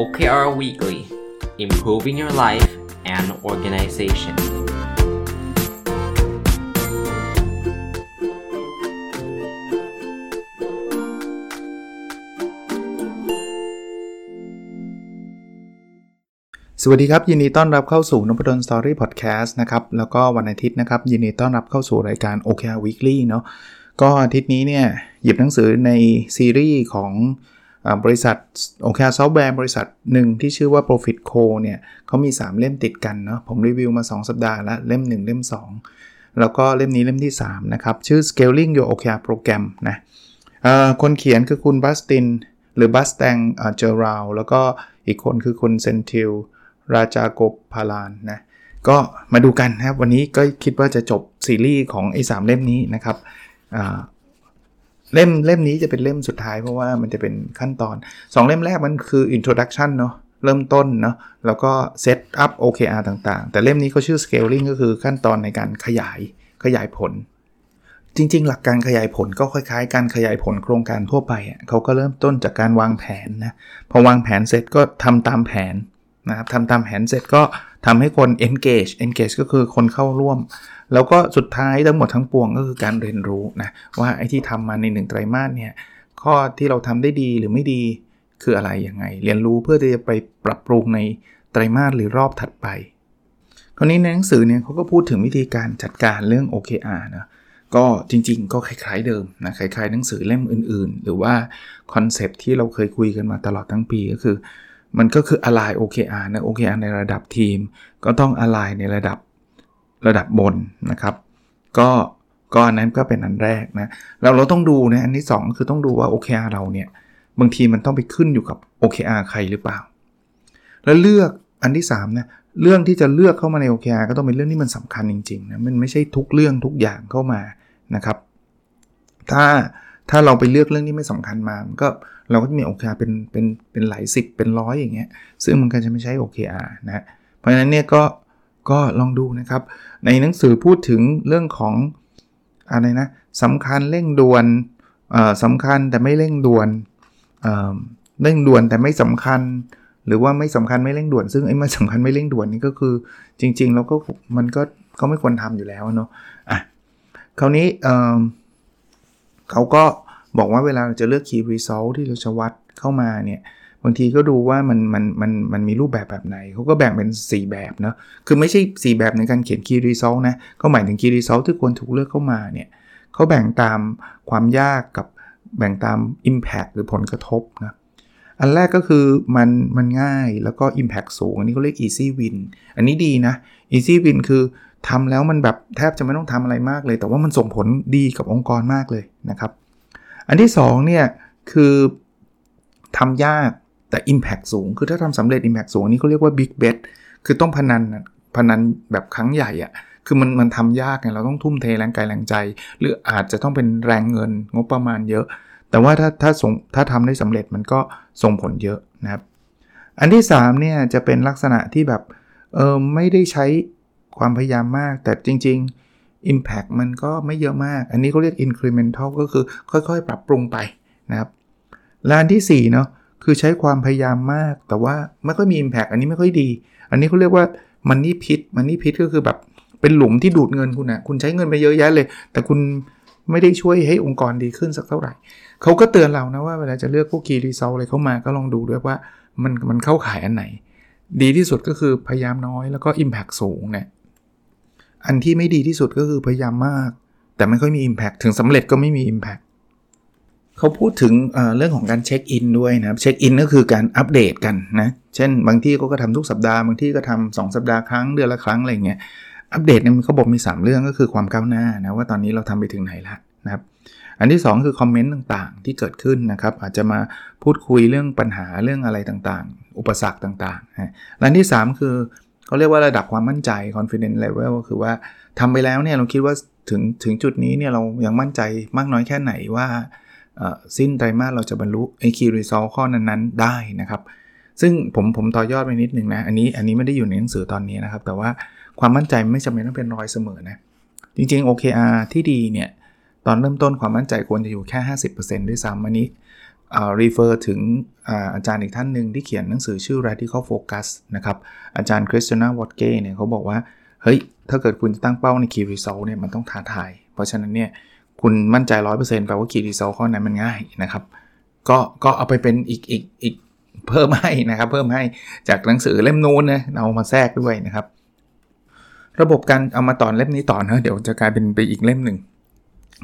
OKR Weekly Improving Your Life and Organization สวัสดีครับ ยินดีต้อนรับเข้าสู่นพดลสตอรี่พอดแคสต์นะครับ แล้วก็วันอาทิตย์นะครับ ยินดีต้อนรับเข้าสู่รายการ OKR Weekly เนาะก็อาทิตย์นี้เนี่ย หยิบหนังสือในซีรีส์ของ บริษัท OKR Software บริษัทหนึ่งที่ชื่อว่า Profit Co เนี่ยเขามี 3 เล่มติดกันเนาะผมรีวิวมา 2 สัปดาห์แล้วเล่ม 1 เล่ม 2 แล้วก็เล่มนี้เล่มที่ 3 นะครับ ชื่อ Scaling Your OKR Program นะคนเขียนคือคุณบัสติน หรือบัสแตงเจอราวแล้วก็อีกคนคือคุณเซนทิลราจากบพารานนะก็มาดูกันนะครับ วันนี้ก็คิดว่าจะจบซีรีส์ของไอ้สเล่มนี้นะครับ เล่มเล่มนี้จะเป็นเล่มสุดท้ายเพราะว่ามันจะเป็นขั้นตอน 2 เล่มแรกมันคือ introduction เนาะเริ่มต้นเนาะแล้วก็ set up OKR ต่างๆ แต่เล่มนี้เขาชื่อ scaling ก็คือขั้นตอนในการขยายขยายผล จริง ๆ หลักการขยายผลก็คล้ายๆ การขยายผลโครงการทั่วไปอะเขาก็เริ่มต้นจากการวางแผนนะพอวางแผนเสร็จก็ทำตามแผนนะครับทำตามแผนเสร็จก็ทำให้คน engage engage ก็คือคนเข้าร่วม แล้วก็สุดท้ายทั้งหมดทั้งปวงก็คือการเรียนรู้นะว่าไอ้ที่ทำมาใน1ไตรมาสเนี่ยข้อที่เราทำได้ดีหรือไม่ดีคืออะไรยังไง เรียนรู้เพื่อที่จะไปปรับปรุงในไตรมาสหรือรอบถัดไป คราวนี้ในหนังสือเนี่ยเขาก็พูดถึงวิธีการจัดการเรื่อง OKR นะก็จริงๆ ก็คล้ายๆเดิมนะคล้ายๆหนังสือเล่มอื่นๆ หรือว่าคอนเซปที่เราเคยคุยกันมาตลอดทั้งปีก็คือ มันก็คือ align OKR นะ OKR ในระดับทีม ก็ต้อง align ในระดับ ระดับบนนะครับ ก็ก็อันนั้นก็เป็นอันแรกนะเราเราต้องดูนะอันที่ 2 คือต้องดูว่า OKR เราเนี่ย บางทีมันต้องไปขึ้นอยู่กับ OKR ใครหรือเปล่า แล้วเลือกอันที่3นะเรื่องที่จะเลือกเข้ามาใน OKR ก็ต้องเป็นเรื่องที่มันสำคัญจริงๆนะมันไม่ใช่ทุกเรื่องทุกอย่างเข้ามานะครับ ถ้าถ้าเราไปเลือกเรื่องที่ไม่สำคัญมามันก็เราก็จะมี OKR เป็นเป็นเป็นหลายสิบเป็นร้อยอย่างเงี้ยซึ่งมันก็จะไม่ใช่ OKR นะเพราะฉะนั้นเนี่ยก็ ก็ลองดูนะครับ ในหนังสือพูดถึงเรื่องของอะไรนะสำคัญเร่งด่วนสำคัญแต่ไม่เร่งด่วนเร่งด่วนแต่ไม่สำคัญ หรือว่าไม่สำคัญไม่เร่งด่วน ซึ่งไอ้ไม่สำคัญไม่เร่งด่วนนี่ก็คือจริงๆแล้วก็มันก็ก็ไม่ควรทำอยู่แล้วเนาะอะคราวนี้เขาก็บอกว่าเวลาเราจะเลือก key result ที่เราจะวัดเข้ามาเนี่ย บางทีก็ดูว่ามันมันมันมันมีรูปแบบแบบไหนเขาก็แบ่งเป็น 4 แบบเนาะคือไม่ใช่ 4 แบบในการเขียน key result นะก็หมายถึง key result ที่ควรถูกเลือกเข้ามาเนี่ยเขาแบ่งตามความยากกับแบ่งตาม impact หรือผลกระทบนะอันแรกก็คือมันมันง่ายแล้วก็ impact สูง อันนี้เขาเรียก easy win อันนี้ดีนะ easy win คือทำแล้วมันแบบแทบจะไม่ต้องทำอะไรมากเลย แต่ว่ามันส่งผลดีกับองค์กรมากเลยนะครับ อันที่2เนี่ยคือทำยาก แต่ Impact สูง คือถ้าทำสำเร็จ Impact สูงนี่เขาเรียกว่า Big Bet คือต้องพนันพนันแบบครั้งใหญ่อะคือมันมันทำยากไงเราต้องทุ่มเทแรงกายแรงใจ หรืออาจจะต้องเป็นแรงเงินงบประมาณเยอะ แต่ว่าถ้าถ้าส่งถ้าทำได้สำเร็จมันก็ส่งผลเยอะนะครับอันที่3เนี่ยจะเป็นลักษณะที่แบบเออไม่ได้ใช้ความพยายามมาก แต่จริง ๆ Impact มันก็ไม่เยอะมาก อันนี้เขาเรียก incremental ก็คือค่อยๆ ปรับปรุงไปนะครับละอันที่4เนาะ คือใช้ความพยายามมาก แต่ว่าไม่ค่อยมี Impact อันนี้ไม่ค่อยดี อันนี้เขาเรียกว่ามันนี่พิษมันนี่พิษก็คือแบบเป็นหลุมที่ดูดเงินคุณนะคุณใช้เงินไปเยอะแยะเลย แต่คุณไม่ได้ช่วยให้องค์กรดีขึ้นสักเท่าไหร่ เขาก็เตือนเรานะว่าเวลาจะเลือกพวก key result อะไรเข้ามาก็ลองดูด้วยว่ามันมันเข้าขายอันไหน ดีที่สุดก็คือพยายามน้อยแล้วก็ Impact สูงเนะอันที่ไม่ดีที่สุดก็คือพยายามมาก แต่ไม่ค่อยมี Impact ถึงสำเร็จก็ไม่มี Impact เขาพูดถึงเเรื่องของการเช็คอินด้วยนะครับเช็คอินก็คือการอัปเดตกันนะเช่น บางที่ก็ทำทุกสัปดาห์บางที่ก็ทำ2สัปดาห์ครั้งเดือนละครั้งอะไรเงี้ยอัปเดตเนี่ยเขาบอกมี 3 เรื่องก็คือความก้าวหน้านะว่าตอนนี้เราทำไปถึงไหนแล้วนะครับอันที่ 2 คือคอมเมนต์ต่างๆ ที่เกิดขึ้นนะครับอาจจะมาพูดคุยเรื่องปัญหาเรื่องอะไรต่างๆ อุปสรรคต่างๆและอันที่ 3 คือเขาเรียกว่าระดับความมั่นใจ confidence level ก็คือว่าทำไปแล้วเนี่ยเราคิดว่าถึงถึงจุดนี้เนี่ยเรายังมั่นใจมากน้อยแค่ไหนว่า สิ้นไตรมาสเราจะบรรลุไอคีรีซอลข้อนั้นๆ ได้นะครับ ซึ่งผมผมต่อยอดไปนิดนึงนะ อันนี้อันนี้ไม่ได้อยู่ในหนังสือตอนนี้นะครับ แต่ว่าความมั่นใจไม่จำเป็นต้องเป็นร้อยเสมอนะ จริงๆ OKR ที่ดีเนี่ย ตอนเริ่มต้นความมั่นใจควรจะอยู่แค่ 50%ด้วยซ้ำอันนี้รีเฟอร์ถึงอาจารย์อีกท่านหนึ่งที่เขียนหนังสือชื่อ radical focus นะครับ อาจารย์คริสตินาวอตเก้เนี่ยเขาบอกว่า เฮ้ย ถ้าเกิดคุณตั้งเป้าใน key result เนี่ยมันต้องท้าทาย เพราะฉะนั้นเนี่ย คุณมั่นใจ100%แปลว่า key result ข้อนั้นมันง่ายนะครับ ก็ก็เอาไปเป็นอีกอีกอีกเพิ่มให้นะครับ เพิ่มให้จากหนังสือเล่มนู้นนะเอามาแทรกด้วยนะครับ ระบบการเอามาต่อเล่มนี้ต่อนะเดี๋ยวจะกลายเป็นไปอีกเล่มหนึ่ง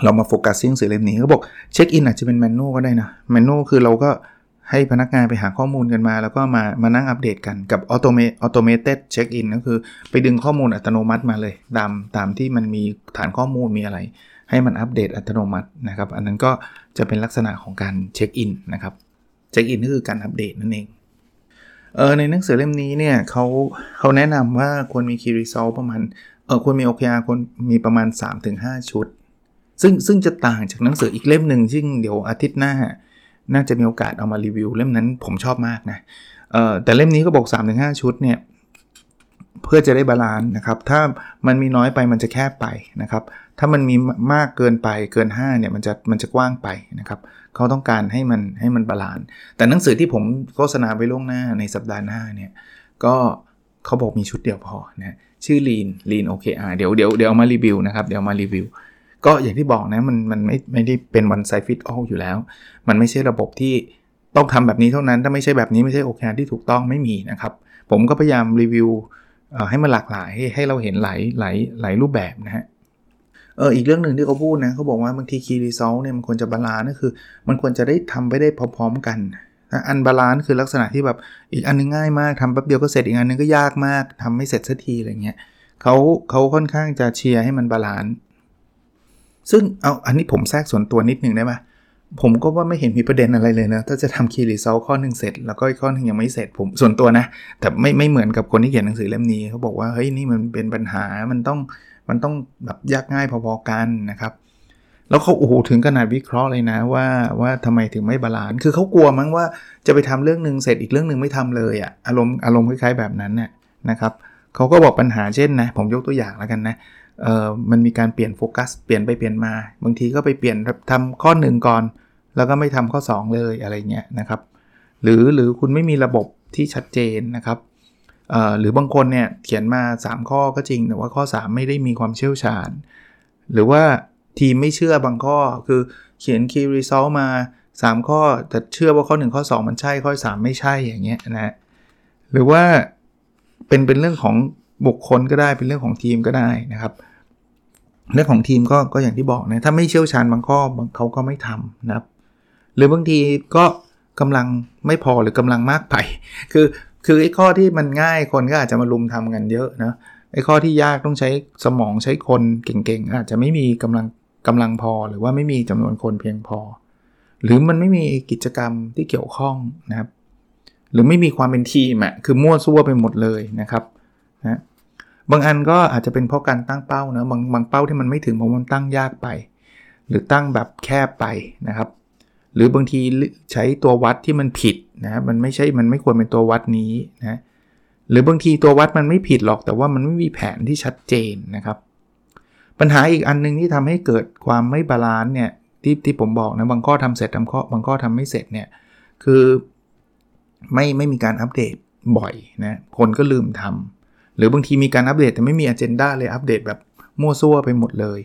เรามาโฟกัสที่หนังสือเล่มนี้เขาบอกเช็คอินอาจจะเป็น manual ก็ได้นะ manual คือเราก็ให้พนักงานไปหาข้อมูลกันมา แล้วก็มามานั่งอัปเดตกันกับ automa- automated check-in ก็คือ ไปดึงข้อมูลอัตโนมัติมาเลย ตามตามที่มันมีฐานข้อมูลมีอะไร ให้มันอัปเดตอัตโนมัตินะครับ อันนั้นก็จะเป็นลักษณะของการเช็คอินนะครับ เช็คอินก็คือการอัปเดตนั่นเอง เออในหนังสือเล่มนี้เนี่ยเขาเขาแนะนำว่าควรมี key result ประมาณ เออควรมี OKR ควรมีประมาณ 3-5 ชุด ซึ่งซึ่งจะต่างจากหนังสืออีกเล่มหนึ่งซึ่งเดี๋ยวอาทิตย์หน้า น่าจะมีโอกาสเอามารีวิว เล่มนั้นผมชอบมากนะ เออแต่เล่มนี้ก็บอก 3-5 ชุดเนี่ยเพื่อจะได้ balance นะครับ ถ้ามันมีน้อยไปมันจะแคบไปนะครับ ถ้ามันมีมากเกินไปเกิน5เนี่ยมันจะมันจะกว้างไปนะครับเขาต้องการให้มันให้มัน balance แต่หนังสือที่ผมโฆษณาไปล่วงหน้าในสัปดาห์หน้าเนี่ยก็เขาบอกมีชุดเดียวพอนะชื่อ Lean Lean OKR เดี๋ยวเดี๋ยวเดี๋ยวเอามารีวิวนะครับเดี๋ยวมารีวิวก็อย่างที่บอกนะมันมันไม่ไม่ได้เป็น one size fit all อยู่แล้ว มันไม่ใช่ระบบที่ต้องทำแบบนี้เท่านั้น ถ้าไม่ใช่แบบนี้ไม่ใช่ OKR ที่ถูกต้องไม่มีนะครับ ผมก็พยายามรีวิวให้มันหลากหลายให้ให้เราเห็นหลายหลายหลายรูปแบบนะฮะ เอออีกเรื่องหนึ่งที่เขาพูดนะเขาบอกว่าบางที key result เนี่ยมันควรจะ balance ก็คือ มันควรจะได้ทำไปได้พร้อม ๆ กันนะ unbalance คือลักษณะที่แบบอีกอันนึงง่ายมากทำแป๊บเดียวก็เสร็จอีกอันนึงก็ยากมากทำไม่เสร็จสักทีอะไรเงี้ยเขาเขาค่อนข้างจะเชียร์ให้มัน balance ซึ่งเอาอันนี้ผมแทรกส่วนตัวนิดนึงได้ไหมผมก็ว่าไม่เห็นมีประเด็นอะไรเลยนะ ถ้าจะทำ key result ข้อหนึ่งเสร็จ แล้วก็อีกข้อนึงยังไม่เสร็จผมส่วนตัวนะ แต่ไม่ไม่เหมือนกับคนที่เขียนหนังสือเล่มนี้เขาบอกว่าเฮ้ยนี่มันเป็นปัญหามันต้อง มันต้องแบบยากง่ายพอๆกันนะครับ แล้วเขาโอ้โหถึงขนาดวิเคราะห์เลยนะว่าว่าทำไมถึงไม่ balance คือเขากลัวมั้งว่าจะไปทำเรื่องหนึ่งเสร็จอีกเรื่องหนึ่งไม่ทำเลยอะอารมณ์อารมณ์คล้ายๆแบบนั้นเนี่ยนะครับเขาก็บอกปัญหาเช่นนะผมยกตัวอย่างแล้วกันนะเอ่อมันมีการเปลี่ยนโฟกัส เปลี่ยนไปเปลี่ยนมา บางทีก็ไปเปลี่ยนทำข้อ1ก่อน แล้วก็ไม่ทำข้อ 2 เลยอะไรเงี้ยนะครับ หรือหรือคุณไม่มีระบบที่ชัดเจนนะครับ หรือบางคนเนี่ยเขียนมา 3 ข้อก็จริง แต่ว่าข้อ 3 ไม่ได้มีความเชี่ยวชาญ หรือว่าทีมไม่เชื่อบางข้อคือเขียน key result มา 3 ข้อ แต่เชื่อว่าข้อ 1 ข้อ 2 มันใช่ข้อ 3 ไม่ใช่อย่างเงี้ยนะหรือว่าเป็นเป็นเรื่องของบุคคลก็ได้เป็นเรื่องของทีมก็ได้นะครับ เรื่องของทีมก็ก็อย่างที่บอกนะถ้าไม่เชี่ยวชาญบางข้อบางเขาก็ไม่ทำนะครับ หรือบางทีก็กำลังไม่พอหรือกำลังมากไป คือ คือไอ้ข้อที่มันง่ายคนก็อาจจะมาลุมทำกันเยอะนะไอ้ข้อที่ยากต้องใช้สมองใช้คนเก่งๆ อาจจะไม่มีกำลังกำลังพอหรือว่าไม่มีจำนวนคนเพียงพอ หรือมันไม่มีกิจกรรมที่เกี่ยวข้องนะครับ หรือไม่มีความเป็นทีมอะคือมั่วซั่วไปหมดเลยนะครับนะบางอันก็อาจจะเป็นเพราะการตั้งเป้านะบางบางเป้าที่มันไม่ถึงเพราะมันตั้งยากไป หรือตั้งแบบแคบไปนะครับ หรือบางทีใช้ตัววัดที่มันผิดนะมันไม่ใช่มันไม่ควรเป็นตัววัดนี้นะหรือบางทีตัววัดมันไม่ผิดหรอกแต่ว่ามันไม่มีแผนที่ชัดเจนนะครับ ปัญหาอีกอันนึงที่ทำให้เกิดความไม่ balance เนี่ยที่ที่ผมบอกนะบางข้อทำเสร็จบางข้อบางข้อทำไม่เสร็จเนี่ยคือไม่ไม่มีการอัปเดตบ่อยนะคนก็ลืมทำหรือบางทีมีการอัปเดตแต่ไม่มี agenda เลยอัปเดตแบบมั่วซั่วไปหมดเลย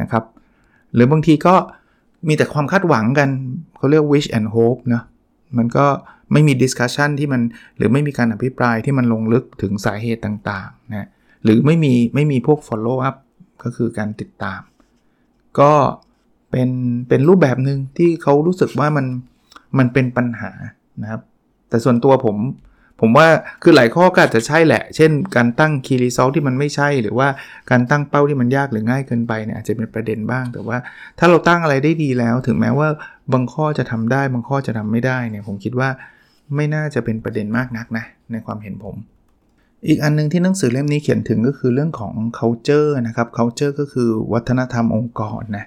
นะครับ หรือบางทีก็ มีแต่ความคาดหวังกันเขาเรียก wish and hope นะมันก็ไม่มี discussion ที่มันหรือไม่มีการอภิปรายที่มันลงลึกถึงสาเหตุต่างๆนะหรือไม่มีไม่มีพวก follow up ก็คือการติดตาม ก็เป็นเป็นรูปแบบหนึ่งที่เขารู้สึกว่ามันมันเป็นปัญหานะครับ แต่ส่วนตัวผม ผมว่าคือหลายข้อก็อาจจะใช่แหละ เช่น การตั้งคีรีซอลที่มันไม่ใช่ หรือว่าการตั้งเป้าที่มันยากหรือง่ายเกินไปเนี่ยอาจจะเป็นประเด็นบ้าง แต่ว่าถ้าเราตั้งอะไรได้ดีแล้ว ถึงแม้ว่าบางข้อจะทำได้ บางข้อจะทำไม่ได้เนี่ยผมคิดว่าไม่น่าจะเป็นประเด็นมากนักนะในความเห็นผม อีกอันนึงที่หนังสือเล่มนี้เขียนถึงก็คือเรื่องของ culture นะครับ culture ก็คือวัฒนธรรมองค์กรนะ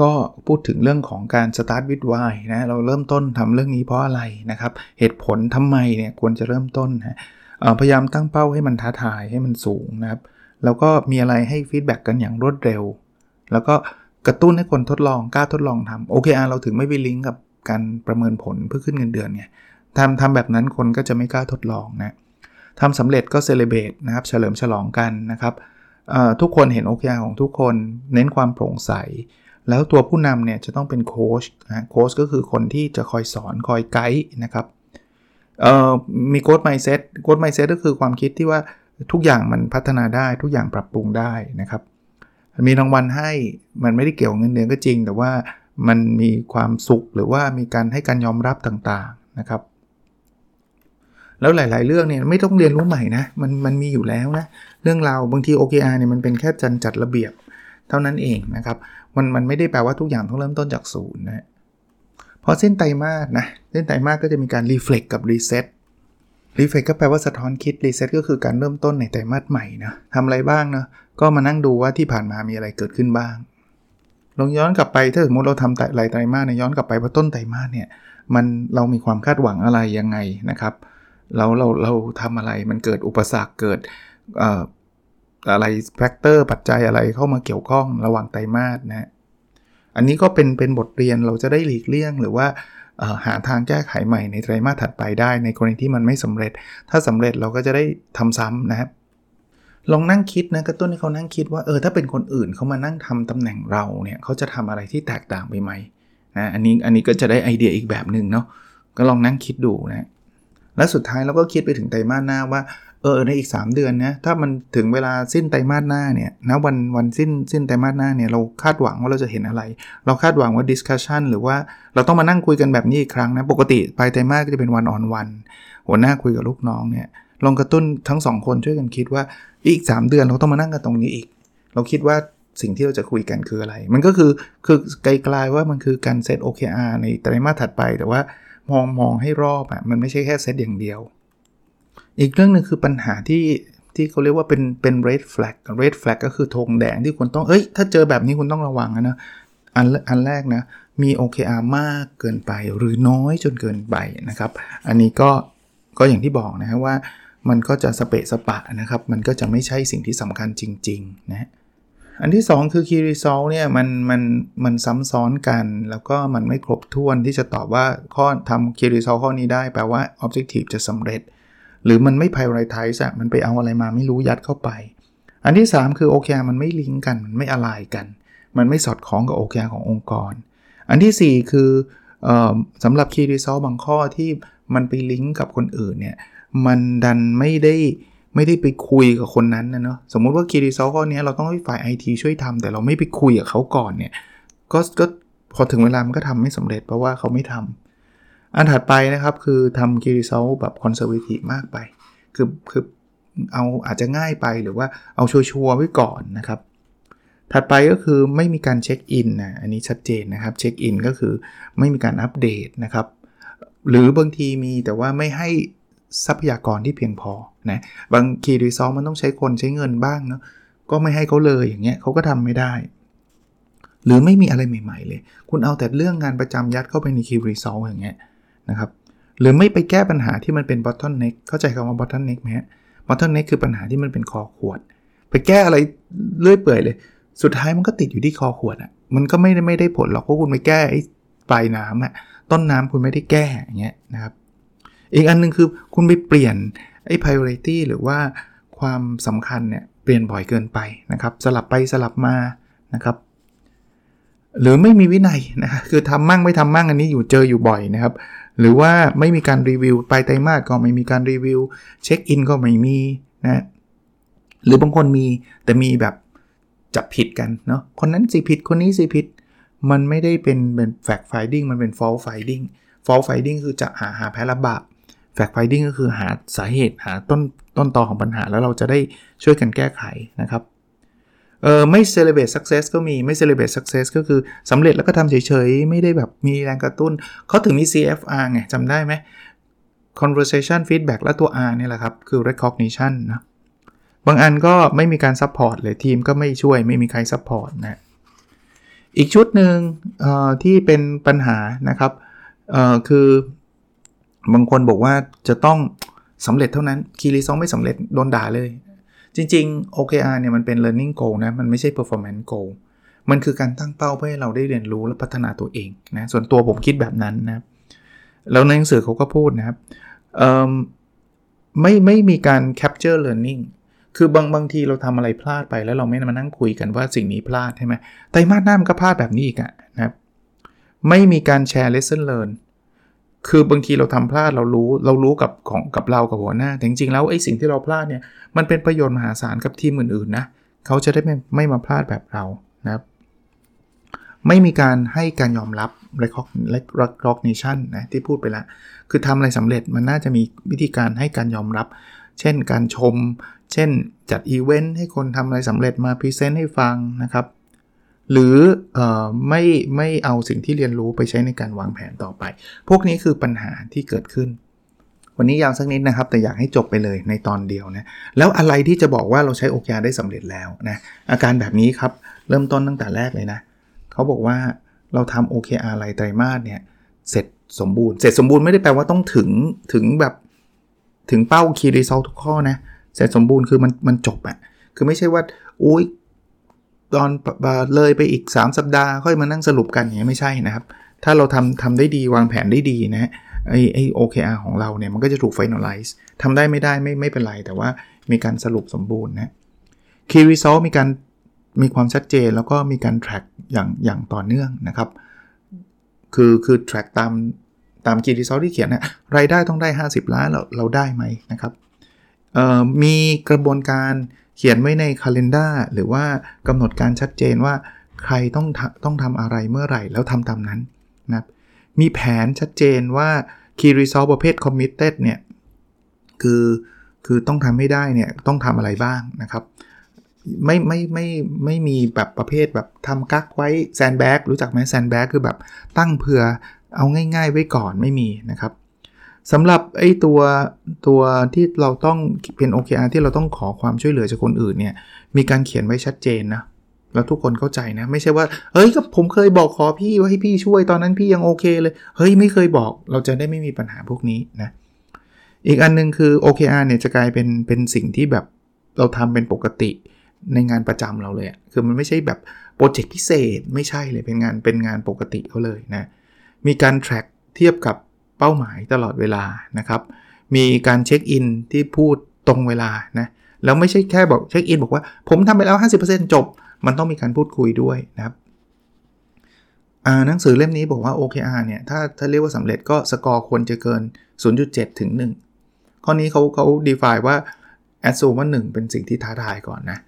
ก็พูดถึงเรื่องของการ start with why นะเราเริ่มต้นทำเรื่องนี้เพราะอะไรนะครับ เหตุผลทำไมเนี่ยควรจะเริ่มต้นนะพยายามตั้งเป้าให้มันท้าทายให้มันสูงนะครับ แล้วก็มีอะไรให้ฟีดแบ็กกันอย่างรวดเร็ว แล้วก็กระตุ้นให้คนทดลองกล้าทดลองทำโอเคอาเราถึงไม่ไปลิงก์กับการประเมินผลเพื่อขึ้นเงินเดือนไงทำทำแบบนั้นคนก็จะไม่กล้าทดลองนะทำสำเร็จก็เซเลเบตนะครับเฉลิมฉลองกันนะครับทุกคนเห็น OKR ของทุกคนเน้นความโปร่งใส แล้วตัวผู้นำเนี่ยจะต้องเป็นโค้ชนะโค้ชก็คือคนที่จะคอยสอนคอยไกด์นะครับมี growth mindset growth mindset ก็คือความคิดที่ว่าทุกอย่างมันพัฒนาได้ทุกอย่างปรับปรุงได้นะครับ มีรางวัลให้มันไม่ได้เกี่ยวเงินเดือนก็จริง แต่ว่ามันมีความสุขหรือว่ามีการให้การยอมรับต่างๆนะครับ แล้วหลาย ๆ เรื่องเนี่ยไม่ต้องเรียนรู้ใหม่นะมันมันมีอยู่แล้วนะเรื่องราวบางที OKR เนี่ยมันเป็นแค่จันจัดระเบียบเท่านั้นเองนะครับ มันมันไม่ได้แปลว่าทุกอย่างต้องเริ่มต้นจากศูนย์นะพอสิ้นไตรมาสนะสิ้นไตรมาสก็จะมีการ reflect กับ reset reflect ก็แปลว่าสะท้อนคิด reset ก็คือการเริ่มต้นในไตรมาสใหม่นะทำอะไรบ้างนะก็มานั่งดูว่าที่ผ่านมามีอะไรเกิดขึ้นบ้างลองย้อนกลับไปถ้าสมมติเราทำแต่รายไตรมาสเนี่ยย้อนกลับไปว่าต้นไตรมาสเนี่ยมันเรามีความคาดหวังอะไรยังไงนะครับ เราเราเราทำอะไรมันเกิดอุปสรรคเกิด อะไร factor ปัจจัยอะไรเข้ามาเกี่ยวข้องระหว่างไตรมาสนะอันนี้ก็เป็นเป็นบทเรียนเราจะได้หลีกเลี่ยง หรือว่าหาทางแก้ไขใหม่ในไตรมาสถัดไปได้ ในกรณีที่มันไม่สำเร็จ ถ้าสำเร็จเราก็จะได้ทำซ้ำนะครับลองนั่งคิดนะกระตุ้นให้เขานั่งคิดว่าเออถ้าเป็นคนอื่นเขามานั่งทำตำแหน่งเราเนี่ยเขาจะทำอะไรที่แตกต่างไปไหมนะอันนี้อันนี้ก็จะได้ไอเดียอีกแบบหนึ่งเนาะก็ลองนั่งคิดดูนะและสุดท้ายเราก็คิดไปถึงไตรมาสหน้าว่า เออในอีก 3 เดือนนะถ้ามันถึงเวลาสิ้นไตรมาสหน้าเนี่ยนะวันวันสิ้นสิ้นไตรมาสหน้าเนี่ยเราคาดหวังว่าเราจะเห็นอะไร เราคาดหวังว่า discussion หรือว่าเราต้องมานั่งคุยกันแบบนี้อีกครั้งนะปกติปลายไตรมาสก็จะเป็นวันออนวันหัวหน้าคุยกับลูกน้องเนี่ยลองกระตุ้นทั้ง 2 คนช่วยกันคิดว่าอีก 3 เดือนเราต้องมานั่งกันตรงนี้อีก เราคิดว่าสิ่งที่เราจะคุยกันคืออะไร มันก็คือคือไกลๆว่ามันคือการเซต OKR ในไตรมาสถัดไป แต่ว่ามองมองให้รอบอะ่ะมันไม่ใช่แค่เซตอย่างเดียว อีกเรื่องหนึ่งคือปัญหาที่ที่เขาเรียกว่าเป็นเป็น red flag red flag ก็คือธงแดงที่คุณต้อง เอ้ย ถ้าเจอแบบนี้คุณต้องระวังนะ อันอันแรกนะ มี OKR มากเกินไปหรือน้อยจนเกินไปนะครับ อันนี้ก็ก็อย่างที่บอกนะว่ามันก็จะสเปะสปะนะครับ มันก็จะไม่ใช่สิ่งที่สำคัญจริง ๆ นะอันที่ 2 คือ key result เนี่ยมันมันมันซ้ำซ้อนกัน แล้วก็มันไม่ครบถ้วนที่จะตอบว่าข้อทำ key result ข้อนี้ได้แปลว่า objective จะสำเร็จ หรือมันไม่ prioritize อะมันไปเอาอะไรมาไม่รู้ยัดเข้าไป อันที่ 3 คือ OKR มันไม่ลิงก์กัน มันไม่อะไรกัน มันไม่สอดคล้องกับ OKR ขององค์กร อันที่ 4 คืออสำหรับ key result บางข้อที่มันไปลิงก์กับคนอื่นเนี่ยมันดันไม่ได้ไม่ได้ไปคุยกับคนนั้นนะเนาะสมมุติว่า key result ข้อนี้เราต้องให้ฝ่ายไอทีช่วยทำแต่เราไม่ไปคุยกับเขาก่อนเนี่ยก็ก็พอถึงเวลามันก็ทำไม่สำเร็จเพราะว่าเขาไม่ทำ อันถัดไปนะครับคือทำ key result แบบ conservative มากไป คือคือเอาอาจจะง่ายไปหรือว่าเอาชัวร์ๆไว้ก่อนนะครับ ถัดไปก็คือไม่มีการเช็คอินนะอันนี้ชัดเจนนะครับเช็คอินก็คือไม่มีการอัปเดตนะครับ หรือบางทีมีแต่ว่าไม่ให้ทรัพยากรที่เพียงพอนะบางคีรีซอลมันต้องใช้คนใช้เงินบ้างเนาะก็ไม่ให้เขาเลยอย่างเงี้ยเขาก็ทำไม่ได้ หรือไม่มีอะไรใหม่ ๆ เลย คุณเอาแต่เรื่องงานประจำยัดเข้าไปในคีรีซอลอย่างเงี้ย นะครับหรือไม่ไปแก้ปัญหาที่มันเป็นบอททอนเน็กเข้าใจคำว่าบอททอนเน็กไหมฮะบอททอนเน็กคือปัญหาที่มันเป็นคอขวด ไปแก้อะไรเลื่อยเปื่อยเลย สุดท้ายมันก็ติดอยู่ที่คอขวดอะ่ะมันก็ไม่ได้ไม่ได้ผลหรอกเพราะคุณไปแก้ไอ้ปลายน้ำอะ่ะต้นน้ำคุณไม่ได้แก้อย่างเงี้ยนะครับ อีกอันนึงคือคุณไปเปลี่ยนไอ้ priority หรือว่าความสำคัญเนี่ยเปลี่ยนบ่อยเกินไปนะครับ สลับไปสลับมานะครับ หรือไม่มีวินัยนะคือทำมั่งไม่ทำมั่งอันนี้อยู่เจออยู่บ่อยนะครับ หรือว่าไม่มีการรีวิวไปไตรมาสก็ไม่มีการรีวิว เช็คอินก็ไม่มีนะหรือบางคนมีแต่มีแบบจับผิดกันเนาะคนนั้นสิผิดคนนี้สิผิด มันไม่ได้เป็นเป็น fact finding มันเป็น fault finding fault finding คือจะหาหาแพะรับบาป fact finding ก็คือหาสาเหตุหาต้นต้นตอของปัญหาแล้วเราจะได้ช่วยกันแก้ไขนะครับ เออไม่ celebrate success ก็มีไม่ celebrate success ก็คือสำเร็จแล้วก็ทำเฉยๆ ไม่ได้แบบมีแรงกระตุ้น เขาถึงมี CFR ไงจำได้ไหม conversation feedback และตัว R นี่แหละครับ คือ recognition นะบางอันก็ไม่มีการ support เลยทีมก็ไม่ช่วยไม่มีใคร support นะอีกชุดหนึ่งที่เป็นปัญหานะครับคือบางคนบอกว่าจะต้องสำเร็จเท่านั้นคีรีซองไม่สำเร็จโดนด่าเลย จริง ๆ OKR เนี่ยมันเป็น learning goal นะ มันไม่ใช่ performance goal มันคือการตั้งเป้าเพื่อให้เราได้เรียนรู้และพัฒนาตัวเองนะ ส่วนตัวผมคิดแบบนั้นนะ แล้วในหนังสือเขาก็พูดนะครับไม่ไม่มีการ capture learning คือบางบางทีเราทำอะไรพลาดไปแล้วเราไม่มานั่งคุยกันว่าสิ่งนี้พลาดใช่ไหมไตรมาสหน้ามันก็พลาดแบบนี้อีกอะนะครับ ไม่มีการแชร์ lesson learn คือบางทีเราทำพลาดเรารู้เรารู้กับของกับเรากับหัวหน้าแต่จริงๆแล้วไอ้สิ่งที่เราพลาดเนี่ยมันเป็นประโยชน์มหาศาลกับทีมอื่นๆนะเขาจะได้ไม่ไม่มาพลาดแบบเรานะครับไม่มีการให้การยอมรับ recognition นะที่พูดไปแล้วคือทำอะไรสำเร็จมันน่าจะมีวิธีการให้การยอมรับ เช่นการชม เช่นจัดอีเวนต์ให้คนทำอะไรสำเร็จมา present ให้ฟังนะครับ หรืออไม่ไม่เอาสิ่งที่เรียนรู้ไปใช้ในการวางแผนต่อไป พวกนี้คือปัญหาที่เกิดขึ้น วันนี้ยาวสักนิดนะครับ แต่อยากให้จบไปเลยในตอนเดียวนะ แล้วอะไรที่จะบอกว่าเราใช้โอเคได้สำเร็จแล้วนะ อาการแบบนี้ครับ เริ่มต้นตั้งแต่แรกเลยนะ เขาบอกว่าเราทำ OKR รายไตรมาสเนี่ยเสร็จสมบูรณ์ เสร็จสมบูรณ์ไม่ได้แปลว่าต้องถึงถึงแบบถึงเป้า key result ทุกข้อนะ เสร็จสมบูรณ์คือมันมันจบอะคือไม่ใช่ว่าอุ้ย ตอนเลยไปอีก 3 สัปดาห์ค่อยมานั่งสรุปกันอย่างนี้ไม่ใช่นะครับ ถ้าเราทำทำได้ดีวางแผนได้ดีนะไอไอ OKR ของเราเนี่ยมันก็จะถูก finalize ทำได้ไม่ได้ไม่ไม่เป็นไร แต่ว่ามีการสรุปสมบูรณ์นะ key result มีการมีความชัดเจนแล้วก็มีการ track อย่างอย่างต่อเนื่องนะครับ คือคือ track ตามตามกีรีโซที่เขียนนะรายได้ต้องได้ 50 ล้านเราเราได้ไหมนะครับมีกระบวนการ เขียนไว้ในคาล endar หรือว่ากำหนดการชัดเจนว่าใครต้องต้องทำอะไรเมื่อไหร่แล้วทำตามนั้นนะมีแผนชัดเจนว่า key result ประเภท committed เนี่ยคือคือต้องทำให้ได้เนี่ยต้องทำอะไรบ้างนะครับ ไม่ไม่ไม่ไม่มีแบบประเภทแบบทำกักไว้แซนแบ็กรู้จักไหมแซนแบ็กคือแบบตั้งเผื่อเอาง่าย ๆ ไว้ก่อนไม่มีนะครับ สำหรับไอ้ตัวตัวที่เราต้องเป็น OKR ที่เราต้องขอความช่วยเหลือจากคนอื่นเนี่ยมีการเขียนไว้ชัดเจนนะแล้วทุกคนเข้าใจนะ ไม่ใช่ว่าเฮ้ยก็ผมเคยบอกขอพี่ว่าให้พี่ช่วยตอนนั้นพี่ยังโอเคเลย เฮ้ยไม่เคยบอกเราจะได้ไม่มีปัญหาพวกนี้นะอีกอันนึงคือ OKR เนี่ยจะกลายเป็นเป็นสิ่งที่แบบเราทำเป็นปกติในงานประจำเราเลย คือมันไม่ใช่แบบโปรเจกต์พิเศษไม่ใช่เลยเป็นงานเป็นงานปกติเขาเลยนะมีการ track เทียบกับ เป้าหมายตลอดเวลานะครับ มีการเช็คอินที่พูดตรงเวลานะแล้วไม่ใช่แค่บอกเช็คอินบอกว่าผมทำไปแล้ว 50%จบ มันต้องมีการพูดคุยด้วยนะครับหนังสือเล่มนี้บอกว่า OKR เนี่ยถ้าถ้าเรียกว่าสำเร็จก็สกอร์ควรจะเกิน 0.7 ถึง 1 ข้อนี้เขาเขา define ว่า assume ว่า 1 เป็นสิ่งที่ท้าทายก่อนนะ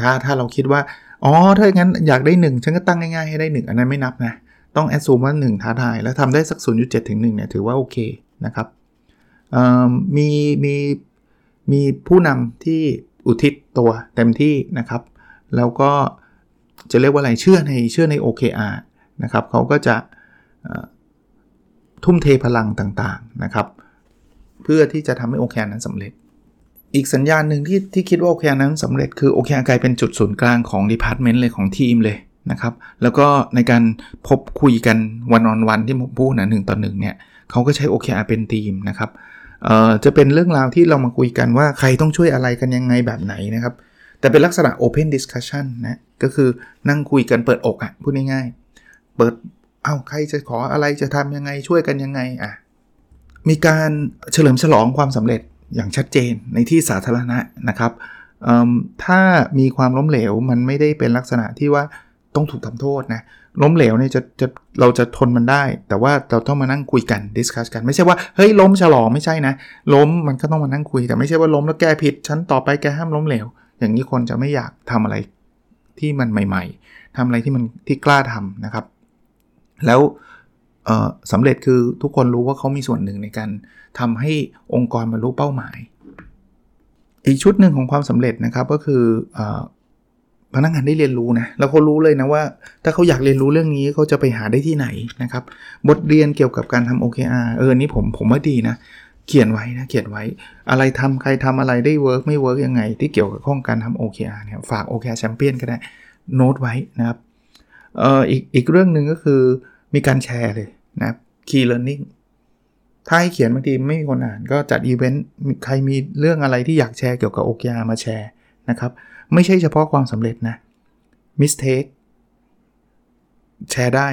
ถ้าถ้าเราคิดว่า อ๋อ ถ้าอย่างนั้นอยากได้ 1 ฉันก็ตั้งง่ายๆให้ได้ 1 อันนั้นไม่นับนะ ต้อง assume ว่า 1 ท้าทาย แล้วทำได้สัก 0.7 ถึง 1 เนี่ย ถือว่าโอเคนะครับมีมีมีผู้นำที่อุทิศตัวเต็มที่นะครับ แล้วก็จะเรียกว่าอะไรเชื่อในเชื่อใน OKR นะครับเขาก็จะทุ่มเทพลังต่างๆนะครับ เพื่อที่จะทำให้ OKR นั้นสำเร็จ อีกสัญญาณหนึ่งที่ที่คิดว่าโอเคนั้นสำเร็จคือโอเคกลายเป็นจุดศูนย์กลางของ department เลยของทีมเลย นะครับ แล้วก็ในการพบคุยกันวันออนวันที่ผมพูดนะหนึ่งต่อหนึ่งเนี่ยเขาก็ใช้โอเคเป็นทีมนะครับเอ่อจะเป็นเรื่องราวที่เรามาคุยกันว่าใครต้องช่วยอะไรกันยังไงแบบไหนนะครับ แต่เป็นลักษณะ Open Discussion นะก็คือนั่งคุยกันเปิดอกอะ่ะพูดง่ายๆ เปิดเอา้าใครจะขออะไรจะทำยังไงช่วยกันยังไงอะมีการเฉลิมฉลองความสำเร็จอย่างชัดเจนในที่สาธารณะนะครับถ้ามีความล้มเหลวมันไม่ได้เป็นลักษณะที่ว่า ต้องถูกทำโทษนะล้มเหลวเนี่ยจะจะเราจะทนมันได้ แต่ว่าเราต้องมานั่งคุยกันดิสคัสกัน ไม่ใช่ว่าเฮ้ยล้มฉลองไม่ใช่นะ ล้มมันก็ต้องมานั่งคุย แต่ไม่ใช่ว่าล้มแล้วแก้ผิดชั้นต่อไปแกห้ามล้มเหลว อย่างนี้คนจะไม่อยากทำอะไรที่มันใหม่ ๆทำอะไรที่มันที่กล้าทำนะครับ แล้วสำเร็จคือทุกคนรู้ว่าเขามีส่วนหนึ่งในการทำให้องค์กรบรรลุเป้าหมาย อีกชุดหนึ่งของความสำเร็จนะครับก็คืออ พนักงานได้เรียนรู้นะแล้วเขารู้เลยนะว่า ถ้าเขาอยากเรียนรู้เรื่องนี้เขาจะไปหาได้ที่ไหนนะครับ บทเรียนเกี่ยวกับการทำ OKR เออนี่ผมผมว่าดีนะ เขียนไว้นะเขียนไว้ อะไรทำใครทำอะไรได้เวิร์กไม่เวิร์กยังไง ที่เกี่ยวกับข้องการทำ OKR เนี่ยฝาก OKR แชมเปี้ยนก็ได้โน้ตไว้นะครับเอ่ออีกอีกเรื่องหนึ่งก็คือมีการแชร์เลยนะ key learning ถ้าให้เขียนบางทีไม่มีคนอ่านก็จัดอีเวนต์ใครมีเรื่องอะไรที่อยากแชร์เกี่ยวกับ OKR มาแชร์ นะครับ ไม่ใช่เฉพาะความสำเร็จนะ mistake แชร์ได้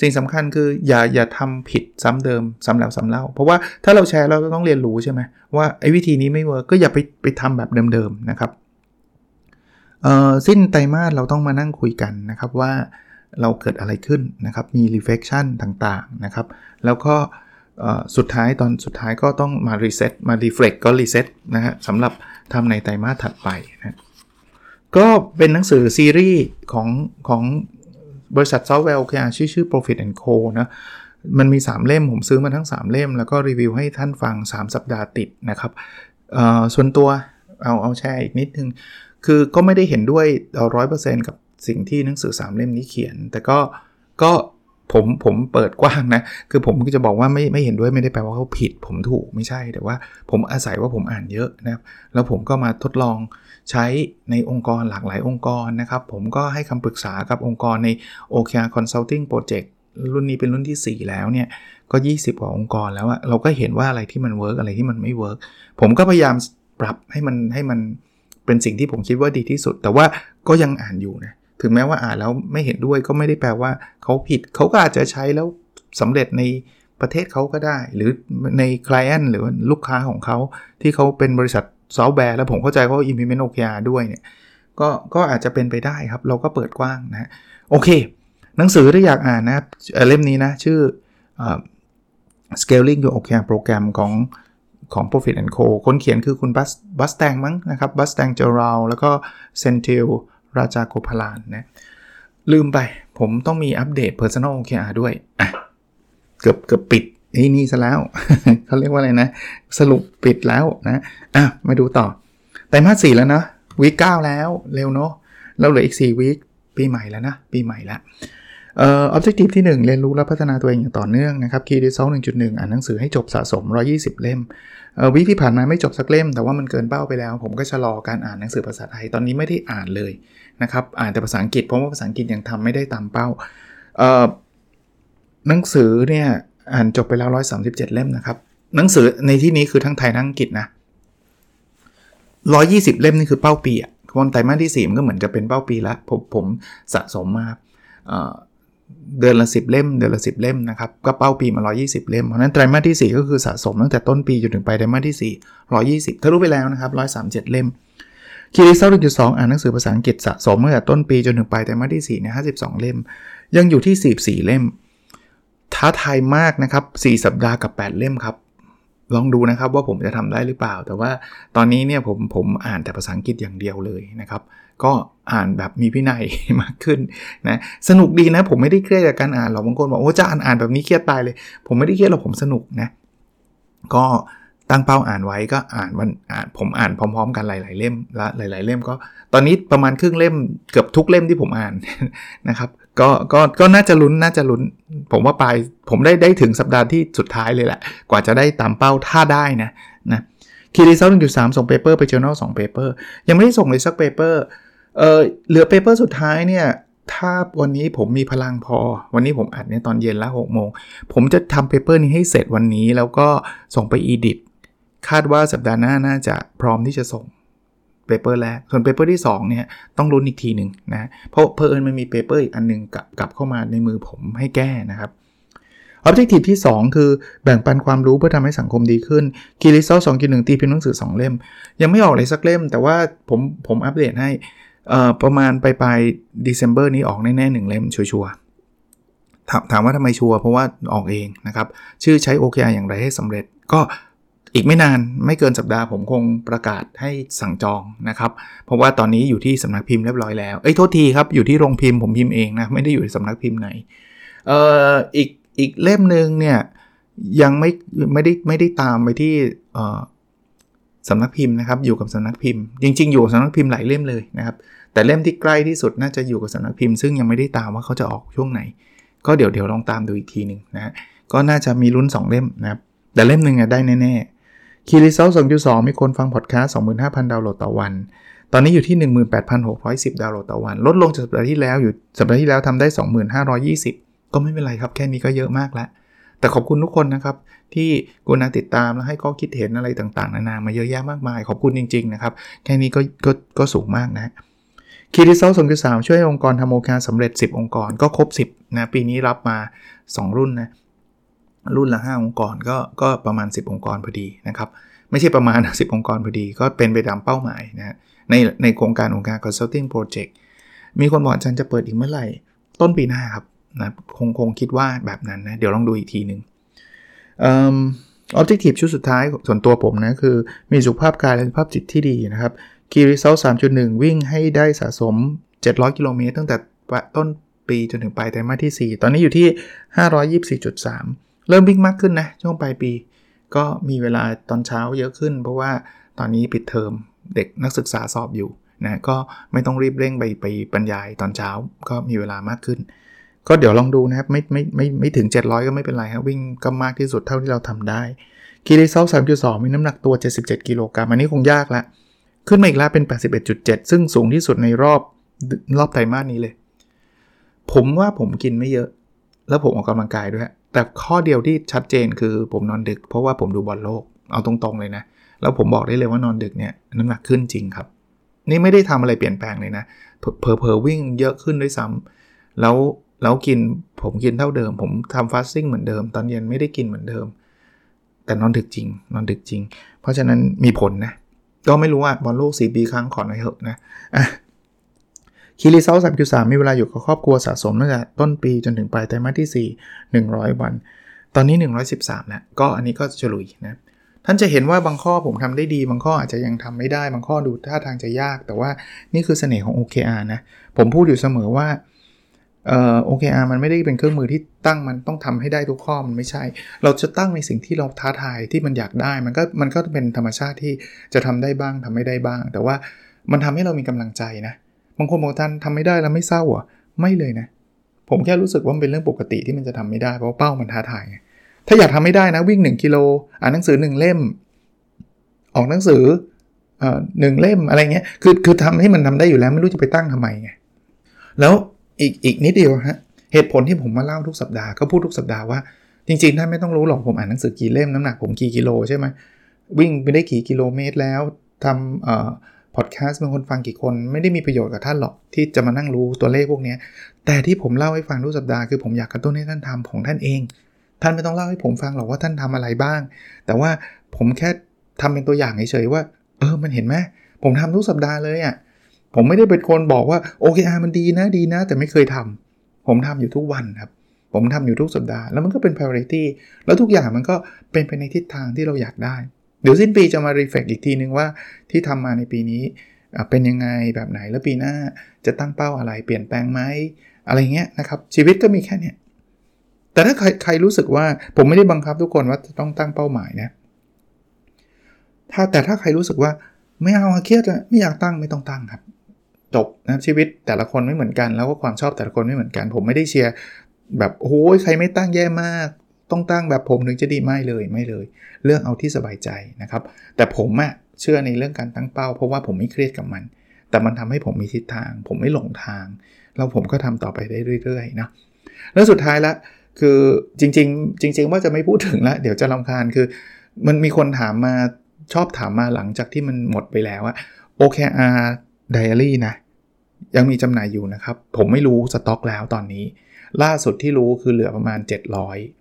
สิ่งสำคัญคืออย่าอย่าทำผิดซ้ำเดิมซ้ำแล้วซ้ำเล่า เพราะว่าถ้าเราแชร์เราต้องเรียนรู้ใช่ไหมว่าไอ้วิธีนี้ไม่เวิร์กก็อย่าไปไปทำแบบเดิมๆนะครับเอ่อสิ้นไตรมาสเราต้องมานั่งคุยกันนะครับว่าเราเกิดอะไรขึ้นนะครับ มี reflection ต่างๆนะครับ แล้วก็สุดท้ายตอนสุดท้ายก็ต้องมา reset มา reflect ก็ reset นะฮะสำหรับ ทำในไตรมาสถัดไปนะก็เป็นหนังสือซีรีส์ของของบริษัทซอฟต์แวร์ OKR ชื่อชื่อ Profit and Co นะมันมี 3 เล่ม ผมซื้อมาทั้ง 3 เล่ม แล้วก็รีวิวให้ท่านฟัง 3 สัปดาห์ติดนะครับส่วนตัวเอาเอาแชร์อีกนิดนึง คือก็ไม่ได้เห็นด้วยร้อยเปอร์เซ็นต์กับสิ่งที่หนังสือ 3 เล่มนี้เขียน แต่ก็ก็ ผมผมเปิดกว้างนะ คือผมก็จะบอกว่าไม่ไม่เห็นด้วยไม่ได้แปลว่าเขาผิด ผมถูกไม่ใช่แต่ว่าผมอาศัยว่าผมอ่านเยอะนะครับ แล้วผมก็มาทดลองใช้ในองค์กรหลากหลายองค์กรนะครับ ผมก็ให้คำปรึกษากับองค์กรใน OKR Consulting Project รุ่นนี้เป็นรุ่นที่ 4 แล้วเนี่ยก็ 20 กว่าองค์กรแล้วอะเราก็เห็นว่าอะไรที่มันเวิร์กอะไรที่มันไม่เวิร์กผมก็พยายามปรับให้มันให้มันเป็นสิ่งที่ผมคิดว่าดีที่สุด แต่ว่าก็ยังอ่านอยู่นะ ถึงแม้ว่าอ่านแล้วไม่เห็นด้วยก็ไม่ได้แปลว่าเขาผิดเขาก็อาจจะใช้แล้วสำเร็จในประเทศเขาก็ได้ หรือในคลเอนหรือลูกค้าของเขาที่เขาเป็นบริษัทซอฟต์แวร์แล้วผมเข้าใจเขา implement OKR ด้วยเนี่ยก็ก็อาจจะเป็นไปได้ครับ เราก็เปิดกว้างนะโอเค หนังสือที่อยากอ่านนะเล่มนี้นะ ชื่อ scaling your OKR program ของของ Profit.co คนเขียนคือคุณ Bas Bastin มั้งนะครับ Bastin Gerald แล้วก็ Senthil Rajagopalan นะลืมไปผมต้องมีอัปเดต Personal OKR ด้วยอะเกือบเกือบปิดนี่นี่ซะแล้วเขาเรียกว่าอะไรนะ สรุปปิดแล้วนะอะมาดูต่อไตรมาสสี่แล้วนะ week เก้าแล้วเร็วเนาะเราเหลืออีก4 week ปีใหม่แล้วนะ ปีใหม่แล้วเอ่อ objective ที่ 1 เรียนรู้และพัฒนาตัวเองอย่างต่อเนื่องนะครับ key result 1.1 อ่านหนังสือให้จบสะสม 120 เล่มเอ่อวิที่ผ่านมาไม่จบสักเล่ม แต่ว่ามันเกินเป้าไปแล้ว ผมก็ชะลอการอ่านหนังสือภาษาไทยตอนนี้ไม่ได้อ่านเลย นะครับ อ่านแต่ภาษาอังกฤษเพราะว่าภาษาอังกฤษยังทำไม่ได้ตามเป้าเอ่อหนังสือเนี่ยอ่านจบไปแล้ว 137 เล่มนะครับ หนังสือในที่นี้คือทั้งไทยทั้งอังกฤษนะ120 เล่มนี่คือเป้าปีอะวันไตรมาสที่ 4 มันก็เหมือนจะเป็นเป้าปีล้วผมผมสะสมมาเดือนละ 10 เล่ม เดือนละ 10 เล่มนะครับ ก็เป้าปีมา 120 เล่ม เพราะนั้นไตรมาสที่ 4 ก็คือสะสมตั้งแต่ต้นปีจนถึงปลายไตรมาสที่ 4 120ถ้ารู้ไปแล้วนะครับ 137 เล่ม คีรีเซลจุดสองอ่านหนังสือภาษาอังกฤษสะสมตั้งแต่ต้นปีจนถึงปลายไตรมาสที่4เนี่ย52เล่ม ยังอยู่ที่44เล่ม ท้าทายมากนะครับ4สัปดาห์กับ8เล่มครับ ลองดูนะครับว่าผมจะทำได้หรือเปล่า แต่ว่าตอนนี้เนี่ยผมผมอ่านแต่ภาษาอังกฤษอย่างเดียวเลยนะครับ ก็อ่านแบบมีพินัยมากขึ้นนะสนุกดีนะ ผมไม่ได้เครียดจากการอ่านหรอกบางคนบอกโอ้จะอ่านอ่านแบบนี้เครียดตายเลย ผมไม่ได้เครียดหรอกผมสนุกนะ ก็ ตั้งเป้าอ่านไว้ก็อ่านวันอ่านผมอ่านพร้อม ๆ กันหลาย ๆ เล่มและหลาย ๆ เล่มก็ ตอนนี้ประมาณครึ่งเล่มเกือบทุกเล่มที่ผมอ่านนะครับ ก็ก็ก็น่าจะลุ้นน่าจะลุ้น ผมว่าปลายผมได้ได้ถึงสัปดาห์ที่สุดท้ายเลยแหละ กว่าจะได้ตามเป้าถ้าได้นะนะ key result หนึ่งจุดสามส่งเปเปอร์ไปเจอ journal สองเปเปอร์ยังไม่ได้ส่งเลยสักเปเปอร์เออเหลือเปเปอร์สุดท้ายเนี่ยถ้าวันนี้ผมมีพลังพอ วันนี้ผมอัดเนี่ยตอนเย็นละหกโมง ผมจะทำ paper นี้ให้เสร็จวันนี้แล้วก็ส่งไป edit คาดว่าสัปดาห์หน้าน่าจะพร้อมที่จะส่ง paper แรก ส่วน paper ที่ 2 เนี่ย ต้องลุ้นอีกทีหนึ่งนะ เพราะเผอิญมันมี paper อีกอันนึงกลับกลับเข้ามาในมือผมให้แก้นะครับ Objective ที่ 2 คือแบ่งปันความรู้เพื่อทำให้สังคมดีขึ้นคีริซอสองกินหนึ่งตีพิมพ์หนังสือ 2 เล่ม ยังไม่ออกเลยสักเล่ม แต่ว่าผมผมอัปเดตให้ประมาณปลายปลายเดซ ember นี้ออกแน่ๆหนึ่งเล่มชัวร์ถถามว่าทำไมชัวร์เพราะว่าออกเองนะครับ ชื่อใช้ OKR อย่างไรให้สำเร็จ ก็ อีกไม่นานไม่เกินสัปดาห์ผมคงประกาศให้สั่งจองนะครับ เพราะว่าตอนนี้อยู่ที่สำนักพิมพ์เรียบร้อยแล้วเอ้ยโทษทีครับอยู่ที่โรงพิมพ์ผมพิมพ์เองนะไม่ได้อยู่ในสำนักพิมพ์ไหนเอ่ออีกอีกเล่มหนึ่งเนี่ยยังไม่ไม่ได้ไม่ได้ตามไปที่เอ่อสำนักพิมพ์นะครับอยู่กับสำนักพิมพ์ จริง ๆ อยู่สำนักพิมพ์หลายเล่มเลยนะครับแต่เล่มที่ใกล้ที่สุดน่าจะอยู่กับสำนักพิมพ์ซึ่งยังไม่ได้ตามว่าเขาจะออกช่วงไหน ก็เดี๋ยวเดี๋ยวลองตามดูอีกทีหนึ่งนะก็น่าจะมีลุ้น 2 เล่มนะครับแต่เล่มหนึ่งได้แน่ๆ คีรีเซล2.2 มีคนฟังพอดแคสต์ 25,000 ดาวน์โหลดต่อวัน ตอนนี้อยู่ที่ 18,610 ดาวน์โหลดต่อวัน ลดลงจากสัปดาห์ที่แล้วอยู่สัปดาห์ที่แล้วทำได้ 2520 ก็ไม่เป็นไรครับ แค่นี้ก็เยอะมากแล้ว แต่ขอบคุณทุกคนนะครับ ที่กุณาติดตามและให้ข้อคิดเห็นอะไรต่างๆ นานามาเยอะแยะมากมาย ขอบคุณจริงๆนะครับ แค่นี้ก็ก็ก็สูงมากนะคีรีเซล2.3 ช่วยองค์กรทำโอเคสำเร็จ 10 องค์กรก็ครบ 10นะปีนี้รับมา 2 รุ่นนะ รุ่นละ 5 องค์กรก็ก็ประมาณ 10 องค์กรพอดีนะครับ ไม่ใช่ประมาณ 10 องค์กรพอดี ก็เป็นไปตามเป้าหมายนะในในโครงการองค์การ consulting project มีคนบอกอาจารย์จะเปิดอีกเมื่อไหร่ ต้นปีหน้าครับนะคงคงคิดว่าแบบนั้นนะ เดี๋ยวลองดูอีกทีหนึ่งออบเจกตีฟชุดสุดท้ายส่วนตัวผมนะ คือมีสุขภาพกายและสุขภาพจิตที่ดีนะครับคีรีเซล3.1วิ่งให้ได้สะสม 700 กิโลเมตรตั้งแต่ต้นปีจนถึงปลายไตรมาสที่ 4 ตอนนี้อยู่ที่ 524.3 เริ่มวิ่งมากขึ้นนะช่วงปลายปี ก็มีเวลาตอนเช้าเยอะขึ้น เพราะว่าตอนนี้ปิดเทอมเด็กนักศึกษาสอบอยู่นะก็ไม่ต้องรีบเร่งไปไปบรรยายตอนเช้าก็มีเวลามากขึ้น ก็เดี๋ยวลองดูนะครับ ไม่ไม่ไม่ไม่ถึง 700 ก็ไม่เป็นไรครับวิ่งก็มากที่สุดเท่าที่เราทำได้คีรีเซล3.2มีน้ำหนักตัว 77 กิโลกรัมอันนี้คงยากละ ขึ้นมาอีกแล้วเป็น 81.7 ซึ่งสูงที่สุดในรอบรอบไตรมาสนี้เลย ผมว่าผมกินไม่เยอะ แล้วผมออกกำลังกายด้วย แต่ข้อเดียวที่ชัดเจนคือผมนอนดึก เพราะว่าผมดูบอลโลกเอาตรงๆเลยนะ แล้วผมบอกได้เลยว่านอนดึกเนี่ยน้ำหนักขึ้นจริงครับ นี่ไม่ได้ทำอะไรเปลี่ยนแปลงเลยนะเพอเพอวิ่งเยอะขึ้นด้วยซ้ำแล้วแล้วกินผมกินเท่าเดิม ผมทำ fasting เหมือนเดิม ตอนเย็นไม่ได้กินเหมือนเดิม แต่นอนดึกจริง นอนดึกจริง เพราะฉะนั้นมีผลนะ ก็ไม่รู้ว่าบอลโลก4ปีครั้งขอหน่อยเถอะนะ คีรีเซลสามคิวสามมีเวลาอยู่กับครอบครัวสะสมตั้งแต่ต้นปีจนถึงปลายไตรมาสที่ 4 100 วัน ตอนนี้ 113แล้วก็อันนี้ก็ฉลุยนะท่านจะเห็นว่าบางข้อผมทำได้ดี บางข้ออาจจะยังทำไม่ได้ บางข้อดูท่าทางจะยาก แต่ว่านี่คือเสน่ห์ของ OKR นะ ผมพูดอยู่เสมอว่าเอ่อ OKR มันไม่ได้เป็นเครื่องมือที่ตั้งมันต้องทำให้ได้ทุกข้อมันไม่ใช่ เราจะตั้งในสิ่งที่เราท้าทายที่มันอยากได้ มันก็มันก็เป็นธรรมชาติที่จะทำได้บ้างทำไม่ได้บ้าง แต่ว่ามันทำให้เรามีกำลังใจนะ บางคนบอกท่านทำไม่ได้แล้วไม่เศร้าอะไม่เลยนะ ผมแค่รู้สึกว่ามันเป็นเรื่องปกติที่มันจะทำไม่ได้เพราะเป้ามันท้าทายไงถ้าอยากทำไม่ได้นะวิ่ง 1 กิโลอ่านหนังสือ 1 เล่ม ออกหนังสือเอ่อหนึ่งเล่มอะไรเงี้ยคือคือทำให้มันทำได้อยู่แล้วไม่รู้จะไปตั้งทำไมไงแล้วอีกอีกนิดเดียวฮะเหตุผลที่ผมมาเล่าทุกสัปดาห์ก็พูดทุกสัปดาห์ว่าจริงๆท่านไม่ต้องรู้หรอกผมอ่านหนังสือกี่เล่มน้ำหนักผมกี่กิโลใช่ไหมวิ่งไปได้กี่กิโลเมตรแล้วทำเอ่อ พอดแคสต์เป็นคนฟังกี่คนไม่ได้มีประโยชน์กับท่านหรอกที่จะมานั่งรู้ตัวเลขพวกนี้ แต่ที่ผมเล่าให้ฟังทุกสัปดาห์คือผมอยากกระตุ้นให้ท่านทำของท่านเอง ท่านไม่ต้องเล่าให้ผมฟังหรอกว่าท่านทำอะไรบ้าง แต่ว่าผมแค่ทำเป็นตัวอย่างเฉยๆว่า เออมันเห็นไหมผมทำทุกสัปดาห์เลยอะ่ะผมไม่ได้เป็นคนบอกว่าโอเคอามันดีนะดีนะ แต่ไม่เคยทำผมทำอยู่ทุกวันครับผมทำอยู่ทุกสัปดาห์แล้วมันก็เป็น priority แล้วทุกอย่างมันก็เป็นไปในทิศทางที่เราอยากได้ เดี๋ยวสิ้นปีจะมา reflect อีกทีนึงว่าที่ทำมาในปีนี้เป็นยังไงแบบไหนแล้วปีหน้าจะตั้งเป้าอะไรเปลี่ยนแปลงไหมอะไรเงี้ยนะครับ ชีวิตก็มีแค่เนี้ยแต่ถ้าใครใครรู้สึกว่าผมไม่ได้บังคับทุกคนว่าจะต้องตั้งเป้าหมายนะถ้าแต่ถ้าใครรู้สึกว่าไม่เอาเครียดอะไม่อยากตั้งไม่ต้องตั้งครับ จบนะชีวิตแต่ละคนไม่เหมือนกัน แล้วก็ความชอบแต่ละคนไม่เหมือนกัน ผมไม่ได้เชียร์แบบโอ้ยใครไม่ตั้งแย่มาก ต้องตั้งแบบผมถึงจะดีไม่เลยไม่เลยเรื่องเอาที่สบายใจนะครับ แต่ผมอะเชื่อในเรื่องการตั้งเป้า เพราะว่าผมไม่เครียดกับมัน แต่มันทำให้ผมมีทิศทาง ผมไม่หลงทาง แล้วผมก็ทำต่อไปได้เรื่อยๆนะแล้วสุดท้ายละคือจริง ๆ จริง ๆ ว่าจะไม่พูดถึงละเดี๋ยวจะลำคาญคือ มันมีคนถามมาชอบถามมาหลังจากที่มันหมดไปแล้วอะ OKR Diary นะ ยังมีจำหน่ายอยู่นะครับ ผมไม่รู้สต็อกแล้วตอนนี้ ล่าสุดที่รู้คือเหลือประมาณ 700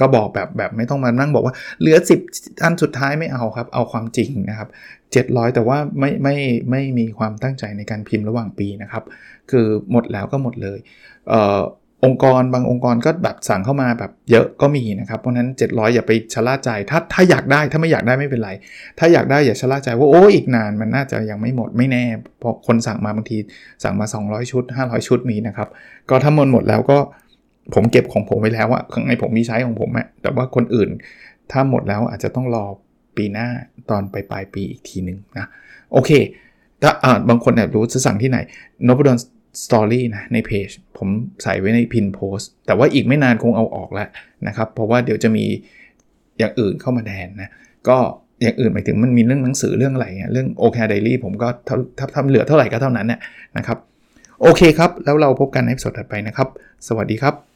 ก็บอกแบบแบบไม่ต้องมานั่งบอกว่าเหลือ 10 อันสุดท้ายไม่เอาครับ เอาความจริงนะครับ 700 แต่ว่าไม่ไม่ไม่มีความตั้งใจในการพิมพ์ระหว่างปีนะครับ คือหมดแล้วก็หมดเลยเอ่อองค์กรบางองค์กรก็แบบสั่งเข้ามาแบบเยอะก็มีนะครับ เพราะนั้น 700 อย่าไปชะล่าใจ ถ้าถ้าอยากได้ถ้าไม่อยากได้ไม่เป็นไร ถ้าอยากได้อย่าชะล่าใจว่าโอ้อีกนานมันน่าจะยังไม่หมดไม่แน่ เพราะคนสั่งมาบางทีสั่งมา 200 ชุด 500 ชุดมีนะครับ ก็ถ้ามันหมดแล้วก็ ผมเก็บของผมไว้แล้วอะข้างในผมมีใช้ของผมอะแต่ว่าคนอื่นถ้าหมดแล้วอาจจะต้องรอปีหน้าตอนปลายปลายปีอีกทีหนึ่งนะ โอเค ถ้าอ่าบางคนแอบรู้จะสั่งที่ไหนนบดอนสตอรี่นะในเพจผมใส่ไว้ในพินโพสแต่ว่าอีกไม่นานคงเอาออกแล้วนะครับ เพราะว่าเดี๋ยวจะมีอย่างอื่นเข้ามาแทนนะ ก็อย่างอื่นหมายถึงมันมีเรื่องหนังสือเรื่องอะไรเรื่องโอเคเดลี่ผมก็ถ้าทำเหลือเท่าไหร่ก็เท่านั้นเนี่ยนะครับ โอเคครับ แล้วเราพบกันในสดถัดไปนะครับ สวัสดีครับ